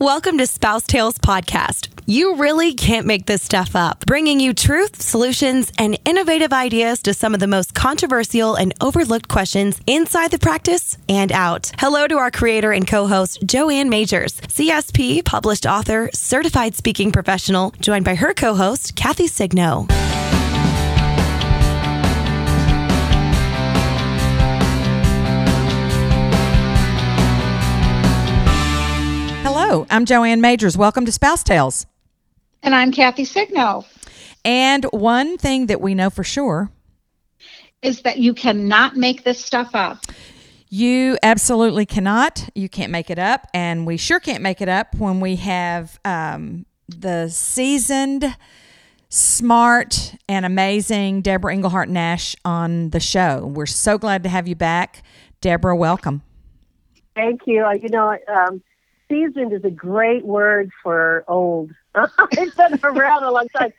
Welcome to Spouse Tales Podcast. You really can't make this stuff up, bringing you truth, solutions, and innovative ideas to some of the most controversial and overlooked questions inside the practice and out. Hello to our creator and co host, Joanne Majors, CSP, published author, certified speaking professional, joined by her co host, Kathy Signo. Hello, I'm Joanne Majors. Welcome to Spouse Tales. And I'm Kathy Signo. And one thing that we know for sure is that you cannot make this stuff up. You absolutely cannot. You can't make it up. And we sure can't make it up when we have um, the seasoned, smart, and amazing Deborah Englehart Nash on the show. We're so glad to have you back. Deborah, welcome. Thank you. Uh, you know, um, seasoned is a great word for old. I've been around a long time.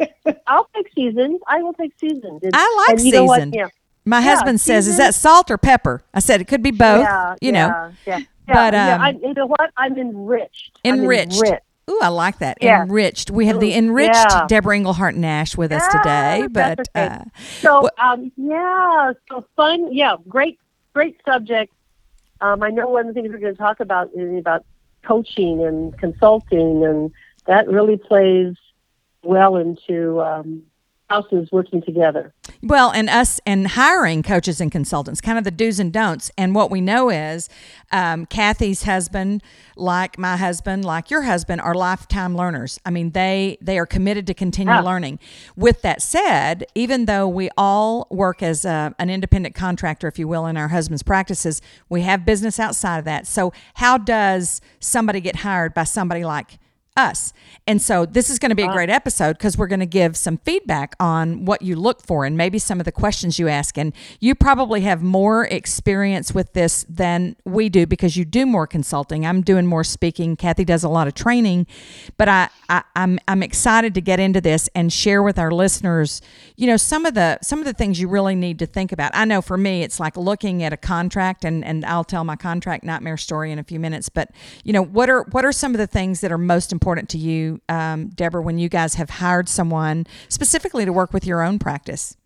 I'll take seasoned. I will take seasoned. And, I like and you know what? seasoned. Yeah. My Yeah, husband says, "Is that salt or pepper?" I said, "It could be both." yeah, you know, Yeah. yeah. But, um, I, you know what? I'm enriched. I'm enriched. enriched. Ooh, I like that. Yeah. Enriched. We have the enriched yeah. Deborah Englehart Nash with us today. But uh, So, um, yeah, so fun. Yeah, great, great subject. Um, I know one of the things we're going to talk about is about coaching and consulting, and that really plays well into um, houses working together. Well, and us and hiring coaches and consultants, kind of the do's and don'ts. And what we know is um, Kathy's husband, like my husband, like your husband, are lifetime learners. I mean, they they are committed to continue Yeah. learning. With that said, even though we all work as a, an independent contractor, if you will, in our husband's practices, we have business outside of that. So, how does somebody get hired by somebody like us. And so this is going to be a great episode because we're going to give some feedback on what you look for and maybe some of the questions you ask. And you probably have more experience with this than we do because you do more consulting. I'm doing more speaking. Kathy does a lot of training, but I, I I'm I'm excited to get into this and share with our listeners, you know, some of the some of the things you really need to think about. I know for me it's like looking at a contract and and I'll tell my contract nightmare story in a few minutes, but you know, what are what are some of the things that are most important to you, um, Deborah, when you guys have hired someone specifically to work with your own practice?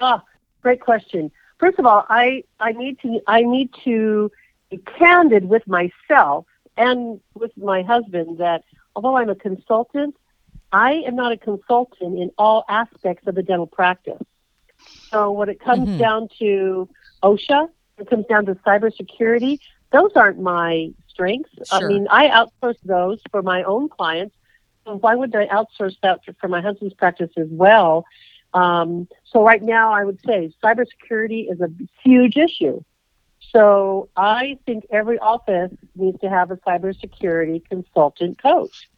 Ah, great question. First of all, I, I need to I need to be candid with myself and with my husband that although I'm a consultant, I am not a consultant in all aspects of the dental practice. So when it comes Mhm. down to OSHA, it comes down to cybersecurity, those aren't my strengths. I mean, I outsource those for my own clients. So why would I outsource that for, for my husband's practice as well? Um, so right now, I would say cybersecurity is a huge issue. So I think every office needs to have a cybersecurity consultant coach.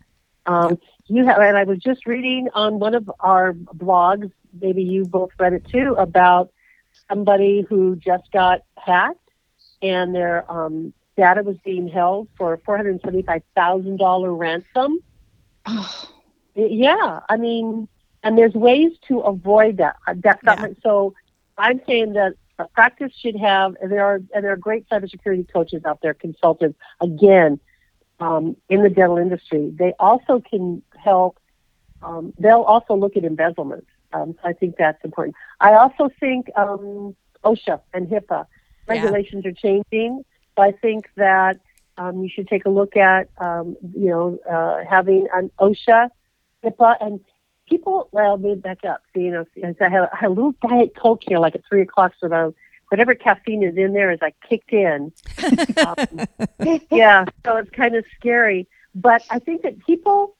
Um, you have, and I was just reading on one of our blogs. Maybe you both read it too about somebody who just got hacked, and their um, data was being held for four hundred seventy-five thousand dollar ransom. Oh, Yeah, I mean, and there's ways to avoid that. Uh, That's Yeah. so. I'm saying that a practice should have, and there are and there are great cybersecurity coaches out there, consultants. Again, um, in the dental industry, they also can help. Um, they'll also look at embezzlement. Um, so I think that's important. I also think um, OSHA and HIPAA Yeah. regulations are changing. So I think that um, you should take a look at, um, you know, uh, having an OSHA, HIPAA, and people. Well, me back up. So, you know, I have, I have a little diet coke here, like at three o'clock, so that whatever caffeine is in there is like kicked in. um, yeah, so it's kind of scary. But I think that people.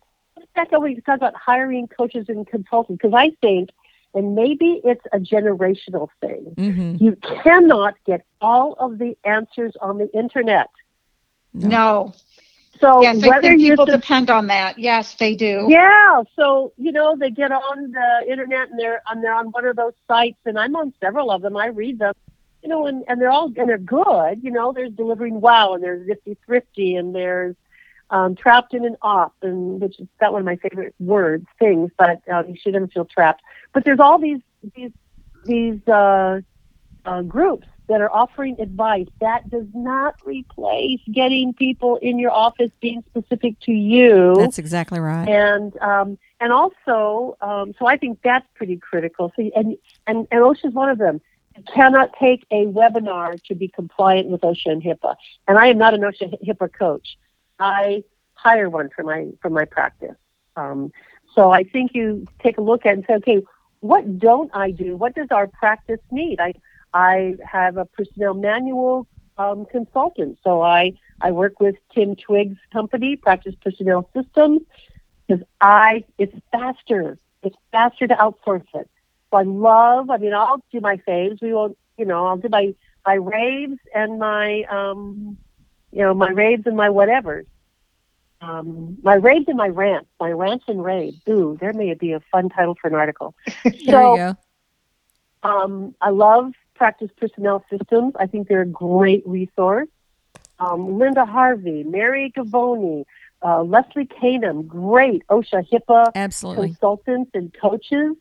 Back up. We talk about hiring coaches and consultants because I think, and maybe it's a generational thing. Mm-hmm. You cannot get all of the answers on the internet. no. So yes, I whether think you're people sub- depend on that. Yes, they do. yeah, so you know they get on the internet and they're and they're on one of those sites, and I'm on several of them. I read them, you know, and, and they're all and they're good. You know, there's delivering wow, and there's nifty thrifty, and there's um, trapped in an op, and which is not one of my favorite words things, but um, you should never feel trapped. But there's all these these these uh, uh, groups that are offering advice. That does not replace getting people in your office being specific to you. That's exactly right. and um, and also, um, so I think that's pretty critical. So, and and and OSHA is one of them. You cannot take a webinar to be compliant with OSHA and HIPAA. And I am not an OSHA HIPAA coach. I hire one for my for my practice. Um, so I think you take a look at and say, okay, what don't I do? What does our practice need? I I have a personnel manual um, consultant, so I I work with Tim Twiggs' company, Practice Personnel Systems, because I it's faster. It's faster to outsource it. So I love. I mean, I'll do my faves. We won't. you know, I'll do my my raves and my um, you know, my raves and my whatevers. Um, my raves and my rants, my rants and raves. Ooh, there may be a fun title for an article. so, um, I love Practice Personnel Systems. I think they're a great resource. Um, Linda Harvey, Mary Govoni, uh, Leslie Canham, great OSHA HIPAA Absolutely. consultants and coaches.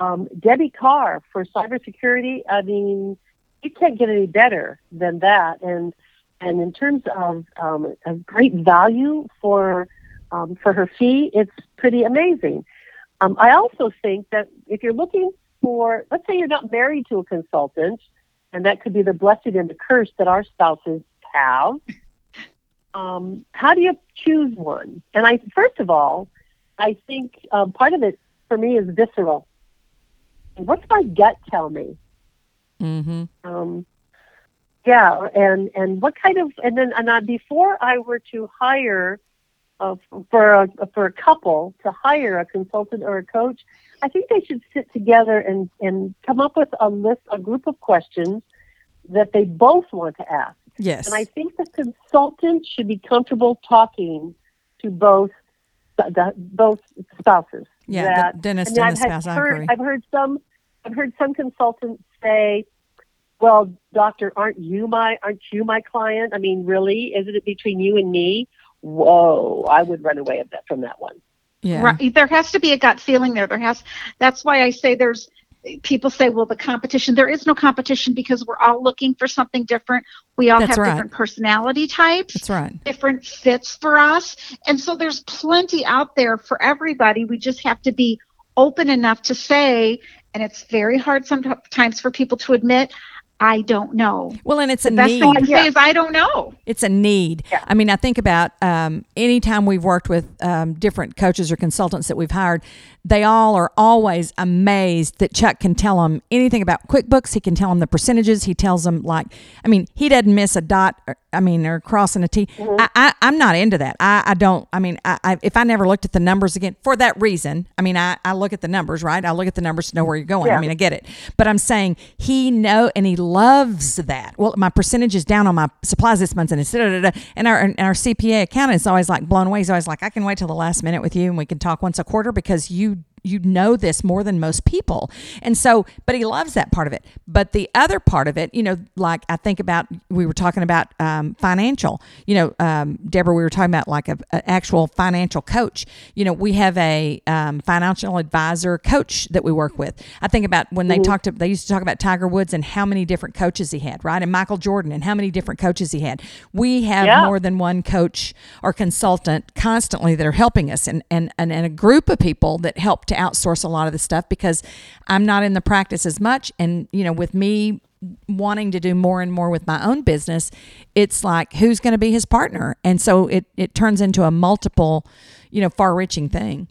Um, Debbie Carr for cybersecurity. I mean, you can't get any better than that. And and in terms of um, a great value for um, for her fee, it's pretty amazing. Um, I also think that if you're looking for, let's say you're not married to a consultant, and that could be the blessing and the curse that our spouses have. Um, how do you choose one? And I, first of all, I think um, part of it for me is visceral. What's my gut tell me? Mm-hmm. Um, yeah, and and what kind of and then and uh, before I were to hire uh, for a for a couple to hire a consultant or a coach, I think they should sit together and and come up with a list, a group of questions that they both want to ask. Yes. And I think the consultant should be comfortable talking to both the, both spouses. yeah, that- the dentist I and the I've spouse. I heard, agree. I've heard some. I've heard some consultants say, "Well, doctor, aren't you my aren't you my client? I mean, really, isn't it between you and me?" Whoa, I would run away of that from that one. yeah. Right. There has to be a gut feeling there. There has. That's why I say there's. People say, well, the competition. There is no competition because we're all looking for something different. We all That's have right. different personality types. That's right. different fits for us. And so there's plenty out there for everybody. We just have to be open enough to say, and it's very hard sometimes for people to admit, I don't know. Well, and it's a best need. thing Yeah. say is, I don't know. It's a need. Yeah. I mean, I think about um, anytime we've worked with um, different coaches or consultants that we've hired, they all are always amazed that Chuck can tell them anything about QuickBooks. He can tell them the percentages. He tells them, like, I mean, he doesn't miss a dot, or, I mean, or crossing a T. Mm-hmm. I, I, I'm not into that. I, I don't, I mean, I, I, if I never looked at the numbers again for that reason, I mean, I, I look at the numbers, right? I look at the numbers to know where you're going. I mean, I get it. But I'm saying he know and he loves that. Well, my percentage is down on my supplies this month, and it's da, da, da. and our and our CPA accountant is always like blown away. He's always like, I can wait till the last minute with you, and we can talk once a quarter because you you know this more than most people. And so, but he loves that part of it. But the other part of it, you know, like I think about, we were talking about um, financial, you know, um, Deborah, we were talking about like a, an actual financial coach. You know, we have a um, financial advisor coach that we work with. I think about when they talked to, they used to talk about Tiger Woods and how many different coaches he had, right? And Michael Jordan and how many different coaches he had. We have Yeah. more than one coach or consultant constantly that are helping us and, and, and, and a group of people that help to outsource a lot of the stuff because I'm not in the practice as much. And, you know, with me wanting to do more and more with my own business, it's like who's going to be his partner? And so it, it turns into a multiple, you know, far reaching thing.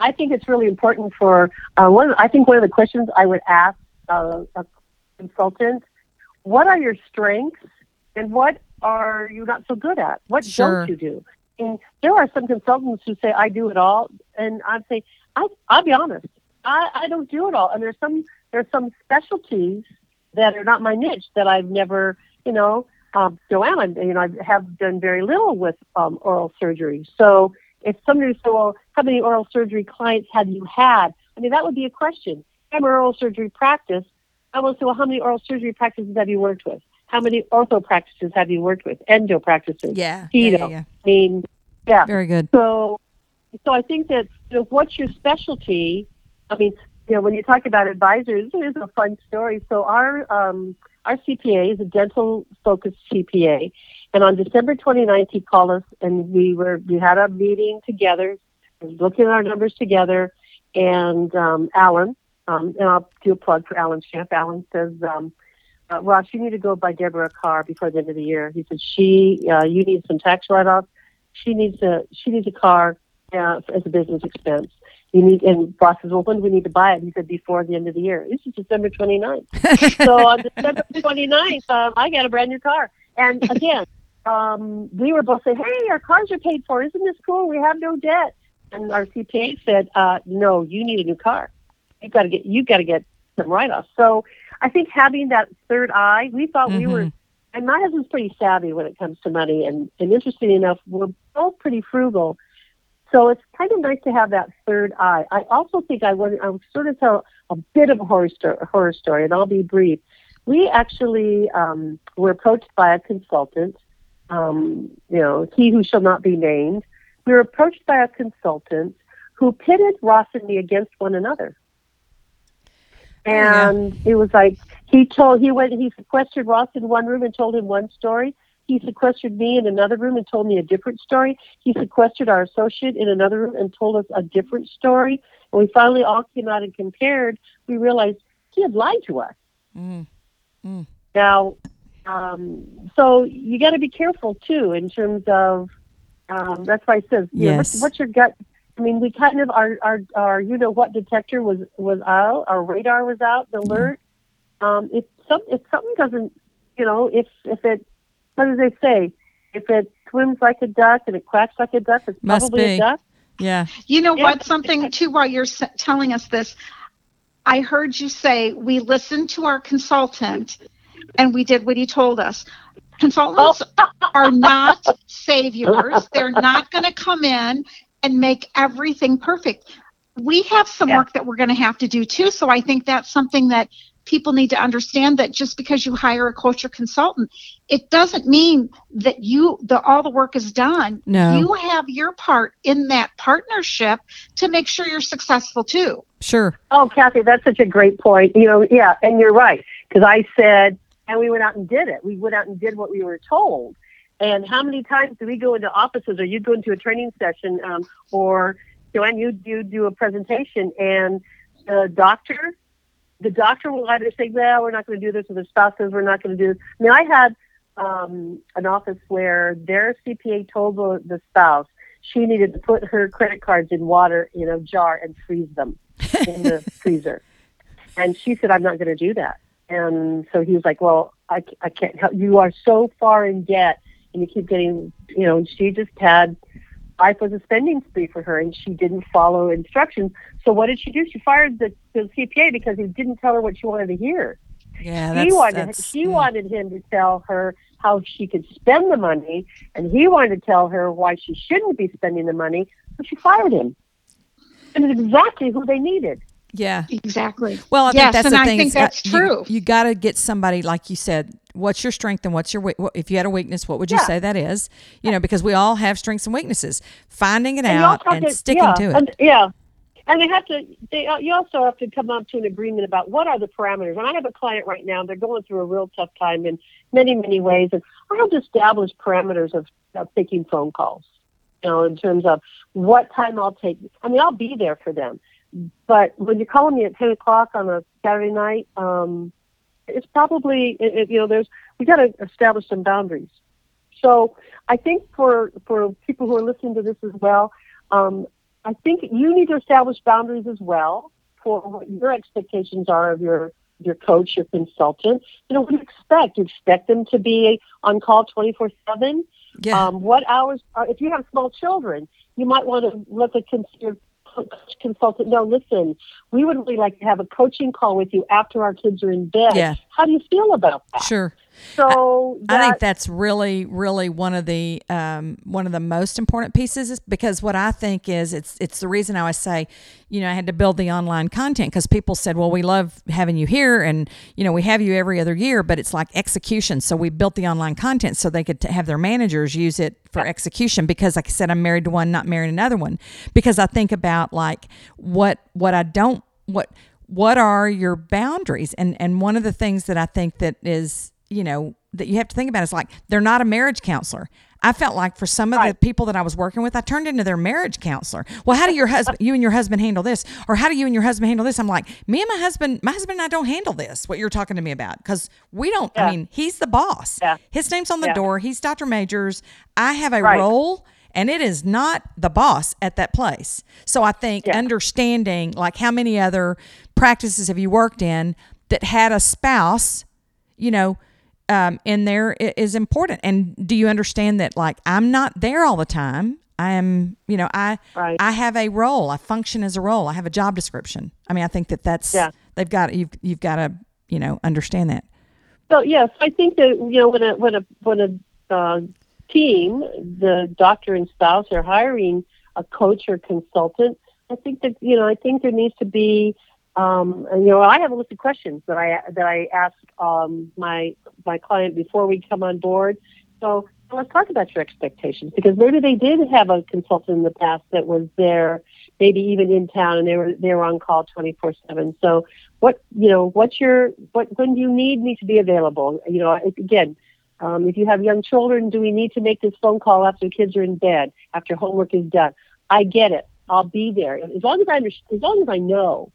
I think it's really important for uh, one. I think one of the questions I would ask uh, a consultant: What are your strengths, and what are you not so good at? What Sure. don't you do? And there are some consultants who say I do it all, and I'd say I, I'll be honest, I, I don't do it all. And there's some there's some specialties that are not my niche that I've never, you know, um, Joanne, you know, I have done very little with um, oral surgery. So if somebody said, well, how many oral surgery clients have you had? I mean, that would be a question. I'm an oral surgery practice. I will say, well, how many oral surgery practices have you worked with? How many ortho practices have you worked with? Endo practices? Yeah. Keto. Yeah. yeah, yeah. I mean, yeah. Very good. So, so I think that you know, what's your specialty? I mean, you know, when you talk about advisors, it is a fun story. So our um, our CPA is a dental focused CPA. And on December 29th, he called us and we were, we had a meeting together, looking at our numbers together. And um, Alan, um, and I'll do a plug for Alan Champ. Alan says, um, uh, Ross, you need to go buy Deborah a car before the end of the year. He said, she, uh, you need some tax write-offs. She needs a, she needs a car uh, as a business expense. You need, and Ross says, well, when do we need to buy it? He said, before the end of the year. This is December 29th. so on December 29th, um, I got a brand new car. And again, um, we were both saying, hey, our cars are paid for. Isn't this cool? We have no debt. And our CPA said, uh, no, you need a new car. You've got to get, you've got to get some write-offs. So I think having that third eye, we thought we were, and my husband's pretty savvy when it comes to money. And, and interesting enough, we're both pretty frugal. So it's kind of nice to have that third eye. I also think I want I'll sort of tell a bit of a horror story, horror story, and I'll be brief. We actually um, were approached by a consultant, um, you know, he who shall not be named. We were approached by a consultant who pitted Ross and me against one another. And it was like he told he went he sequestered Ross in one room and told him one story. He sequestered me in another room and told me a different story. He sequestered our associate in another room and told us a different story. And we finally all came out and compared. We realized he had lied to us. Mm. Mm. Now, um, so you got to be careful too in terms of. Um, that's why I says, you know, what's, Yes. what's your gut? I mean, we kind of our our our you know what detector was was out, our radar was out, the alert. Um, if some if something doesn't, you know, if if it, what do they say? If it swims like a duck and it quacks like a duck, it's Must probably be. a duck. Yeah. You know Yeah. what? Something too, while you're s- telling us this, I heard you say we listened to our consultant and we did what he told us. Consultants are not saviors. They're not going to come in and make everything perfect. We have some Yeah. work that we're going to have to do too. So I think that's something that people need to understand that just because you hire a coach or consultant, it doesn't mean that you the all the work is done. No. You have your part in that partnership to make sure you're successful too. Sure. Oh, Kathy, that's such a great point. You know, yeah, and you're right because I said, and we went out and did it. We went out and did what we were told. And how many times do we go into offices, or you go into a training session, um, or Joanne, you you do a presentation, and the doctor, the doctor will either say, "Well, we're not going to do this," or the spouse says, "We're not going to do this." I mean, I had um, an office where their CPA told the, the spouse she needed to put her credit cards in water in a jar and freeze them in the freezer. And she said, I'm not going to do that. And so he was like, Well, I, I can't help. You are so far in debt, and you keep getting, you know, and she just had life was a spending spree for her, and she didn't follow instructions. So what did she do? She fired the, the CPA because he didn't tell her what she wanted to hear. Yeah. She wanted she mm. wanted him to tell her how she could spend the money, and he wanted to tell her why she shouldn't be spending the money. So she fired him. And it's exactly who they needed. Yeah. Exactly. Well, I think that's and the I thing. think uh, that's you- true. You, got to get somebody like you said. What's your strength and what's your what- if you had a weakness? What would you Yeah. say that is? You know, because we all have strengths and weaknesses. Finding it And out and to- sticking yeah, to it. And, yeah. And they have to. They uh, you also have to come up to an agreement about what are the parameters. And I have a client right now. They're going through a real tough time in many many ways, and I have to establish parameters of, of taking phone calls. You know, in terms of what time I'll take. I mean, I'll be there for them, but when you're calling me at ten o'clock on a Saturday night, um, it's probably it, it- you know there's we got to establish some boundaries. So I think for for people who are listening to this as well, um, I think you need to establish boundaries as well for what your expectations are of your your coach, your consultant. You know, what do you expect? You expect them to be on call twenty four seven. yeah. Um, what hours? Are, if you have small children, you might want to let the cons- your co- consultant no, Listen, we would really like to have a coaching call with you after our kids are in bed. Yeah. How do you feel about that? sure. So I think that's really, really one of the um, one of the most important pieces is because what I think is it's it's the reason I always say, you know, I had to build the online content because people said, well, we love having you here, and you know, we have you every other year, but it's like execution. So we built the online content so they could t- have their managers use it for execution. Because, like I said, I'm married to one, not married to another one. Because I think about like what what I don't what what are your boundaries? And and one of the things that I think that is, you know, that you have to think about is like they're not a marriage counselor. I felt like for some of the people that I was working with, I turned into their marriage counselor. Well, how do your husband, you and your husband handle this? Or how do you and your husband handle this? I'm like, me and my husband, my husband and I don't handle this, what you're talking to me about. Because we don't, I mean, he's the boss. Yeah. His name's on the Yeah. door. He's Dr. Majors. I have a Right. role and it is not the boss at that place. So I think Yeah. understanding like how many other practices have you worked in that had a spouse, you know, um, in there is important. And do you understand that like I'm not there all the time? I am, you know, I Right. I have a role. I function as a role. I have a job description. I mean, I think that that's Yeah. they've got you've you've got to you know understand that. So yes, I think that you know when a when a when a uh, team, the doctor and spouse are hiring a coach or consultant, I think that you know I think there needs to be um, and, you know I have a list of questions that I that I ask um, my my client before we come on board. So let's talk about your expectations because maybe they did have a consultant in the past that was there, maybe even in town, and they were they were on call twenty four seven. So what you know what's your what when do you need me to be available? You know again. Um, if you have young children, do we need to make this phone call after kids are in bed, after homework is done? I get it. I'll be there as long as I as long as I know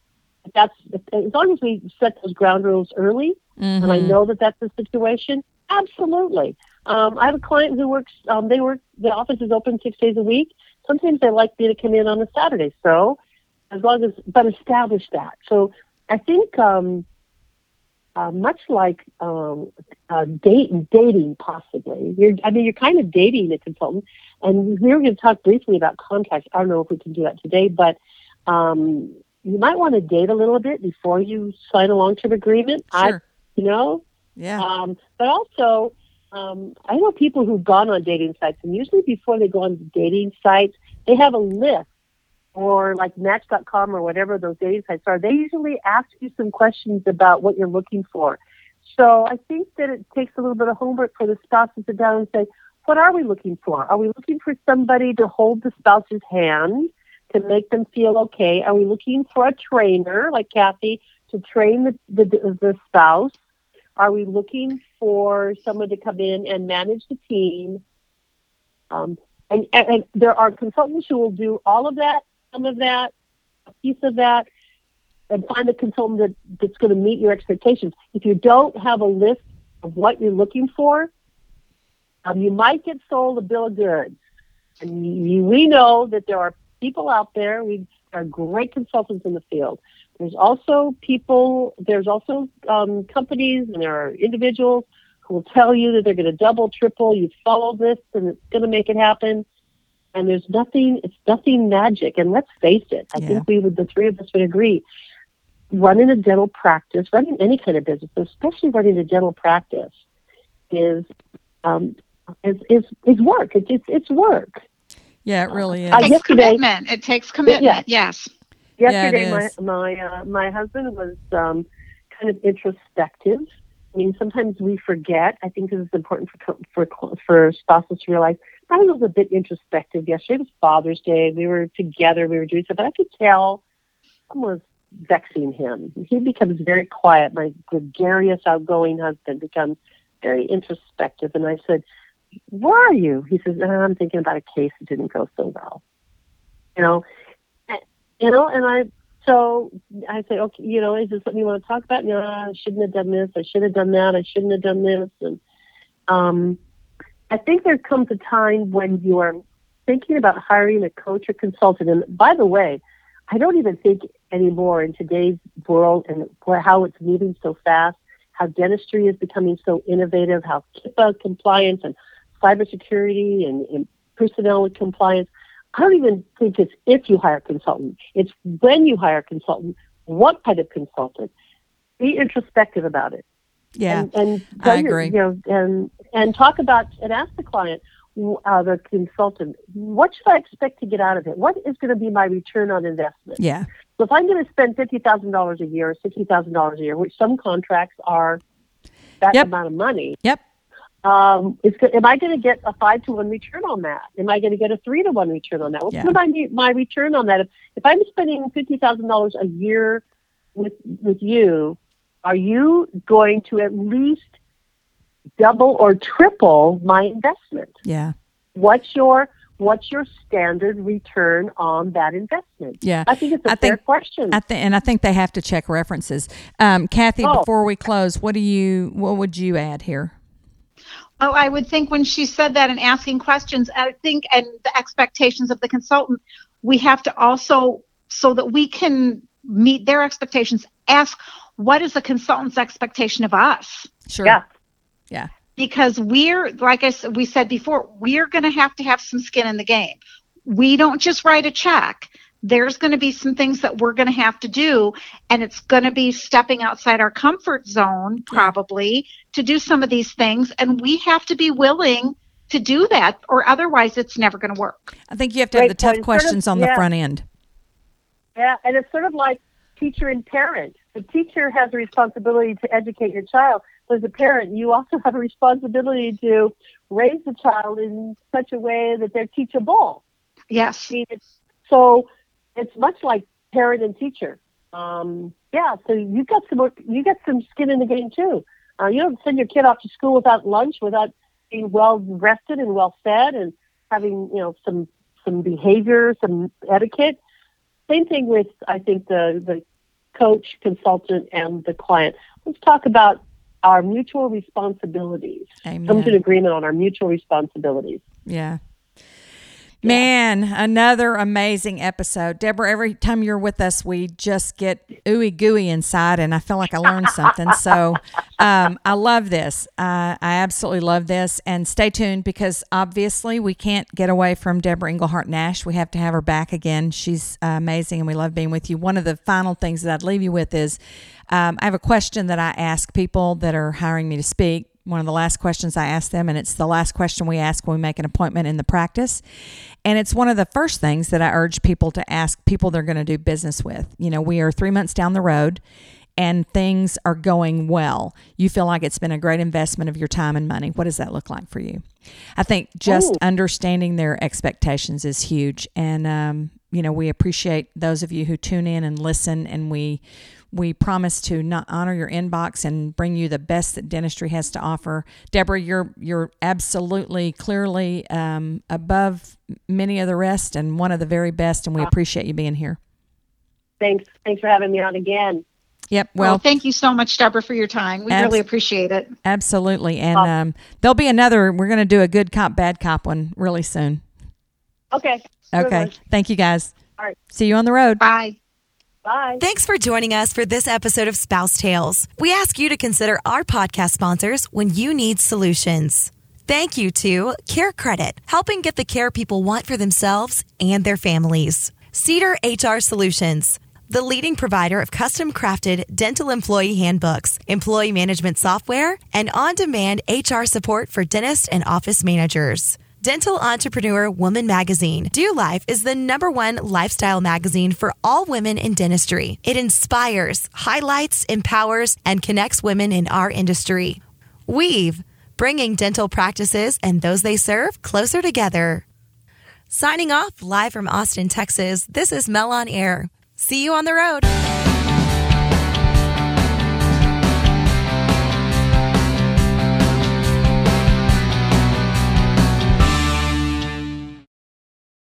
that's as long as we set those ground rules early, and I know that that's the situation. Absolutely. Um, I have a client who works. Um, they work. The office is open six days a week. Sometimes they like me to come in on a Saturday. So, as long as but establish that. So, I think um, uh, much like um, uh, date dating, possibly. You're, I mean, you're kind of dating a consultant, and we were going to talk briefly about contracts. I don't know if we can do that today, but um, you might want to date a little bit before you sign a long-term agreement. I, Sure. you know, Yeah. um, but also, um, I know people who've gone on dating sites, and usually before they go on dating sites, they have a list, or like Match.com or whatever those dating sites are. They usually ask you some questions about what you're looking for. So I think that it takes a little bit of homework for the spouse to sit down and say, what are we looking for? Are we looking for somebody to hold the spouse's hand to make them feel okay? Are we looking for a trainer like Kathy to train the, the, the spouse? Are we looking for someone to come in and manage the team? Um, and, and, and there are consultants who will do all of that, some of that, a piece of that, and find a consultant that, that's going to meet your expectations. If you don't have a list of what you're looking for, um, you might get sold a bill of goods. And we know that there are people out there. We are great consultants in the field. There's also people. There's also um, companies, and there are individuals who will tell you that they're going to double, triple. You follow this, and it's going to make it happen. And there's nothing. It's nothing magic. And let's face it. I Yeah. think we would. The three of us would agree. Running a dental practice, running any kind of business, especially running a dental practice, is um, is is, is work. It's it's, it's work. Yeah, it really is. I It takes commitment. It takes commitment. Yes. it Yesterday, my my uh, my husband was um, kind of introspective. I mean, sometimes we forget. I think this is important for co- for for spouses to realize. I was a bit introspective yesterday. It was Father's Day. We were together. We were doing stuff. But I could tell someone was vexing him. He becomes very quiet. My gregarious, outgoing husband becomes very introspective. And I said, "Where are you?" He says, "Uh, "I'm thinking about a case that didn't go so well." You know, and- you know, and I so I say, okay, you know, is this something you want to talk about? No, I shouldn't have done this. I should have done that. I shouldn't have done this. And um, I think there comes a time when you are thinking about hiring a coach or consultant. And by the way, I don't even think anymore in today's world and how it's moving so fast, how dentistry is becoming so innovative, how HIPAA compliance and cybersecurity and, and personnel compliance. I don't even think it's if you hire a consultant. It's when you hire a consultant, what kind of consultant. Be introspective about it. yeah, And, and I agree. You know, and and talk about and ask the client, uh, the consultant, what should I expect to get out of it? What is going to be my return on investment? yeah, So if I'm going to spend fifty thousand dollars a year, or sixty thousand dollars a year, which some contracts are that Yep. amount of money, yep, um, is, am I going to get a five to one return on that? Am I going to get a three to one return on that? What's Yeah. going to be my return on that? If, if I'm spending fifty thousand dollars a year with with you, are you going to at least double or triple my investment? Yeah. What's your what's your standard return on that investment? Yeah. I think it's a I fair think- question. I think, and I think they have to check references. Um, Kathy, Oh. before we close, what do you, what would you add here? Oh, I would think when she said that and asking questions, I think, and the expectations of the consultant, we have to also, so that we can meet their expectations, ask what is the consultant's expectation of us? Sure. yeah. Yeah. Because we're, like I said, we said before, we're going to have to have some skin in the game. We don't just write a check. There's going to be some things that we're going to have to do, and it's going to be stepping outside our comfort zone, probably, to do some of these things. And we have to be willing to do that, or otherwise, it's never going to work. I think you have to have Great the tough point. Sort of- questions on the yeah. front end. Yeah, and it's sort of like teacher and parent. The teacher has a responsibility to educate your child, but as a parent, you also have a responsibility to raise the child in such a way that they're teachable. Yes. I mean, it's, so it's much like parent and teacher. Um, yeah, so you got some work, you got some skin in the game too. Uh, you don't send your kid off to school without lunch, without being well rested and well fed, and having you know some some behavior, some etiquette. Same thing with I think the the coach, consultant, and the client. Let's talk about our mutual responsibilities. Come to an agreement on our mutual responsibilities. Yeah. Man, another amazing episode. Deborah, every time you're with us, we just get ooey gooey inside, and I feel like I learned something. So um, I love this. Uh, I absolutely love this. And stay tuned because obviously we can't get away from Deborah Englehart Nash. We have to have her back again. She's uh, amazing, and we love being with you. One of the final things that I'd leave you with is um, I have a question that I ask people that are hiring me to speak one of the last questions I ask them, and it's the last question we ask when we make an appointment in the practice. And it's one of the first things that I urge people to ask people they're going to do business with. You know, we are three months down the road and things are going well. You feel like it's been a great investment of your time and money. What does that look like for you? I think just Ooh. understanding their expectations is huge. And, um, you know, we appreciate those of you who tune in and listen, and we we promise to not honor your inbox and bring you the best that dentistry has to offer. Deborah, you're you're absolutely clearly um, above many of the rest and one of the very best, and we appreciate you being here. Thanks. Thanks for having me on again. Yep. Well, Well, thank you so much, Deborah, for your time. We Abs- really appreciate it. absolutely, and Awesome. um, there'll be another. We're going to do a good cop, bad cop one really soon. Okay. Okay. Thank you, guys. All right. See you on the road. Bye. Bye. Thanks for joining us for this episode of Spouse Tales. We ask you to consider our podcast sponsors when you need solutions. Thank you to Care Credit, helping get the care people want for themselves and their families. CEDR HR Solutions, the leading provider of custom crafted dental employee handbooks, employee management software, and on demand HR support for dentists and office managers. Dental Entrepreneur Woman Magazine. DEW Life is the number one lifestyle magazine for all women in dentistry. It inspires, highlights, empowers, and connects women in our industry. Weave, bringing dental practices and those they serve closer together. Signing off live from Austin, Texas, this is Mel on Air. See you on the road.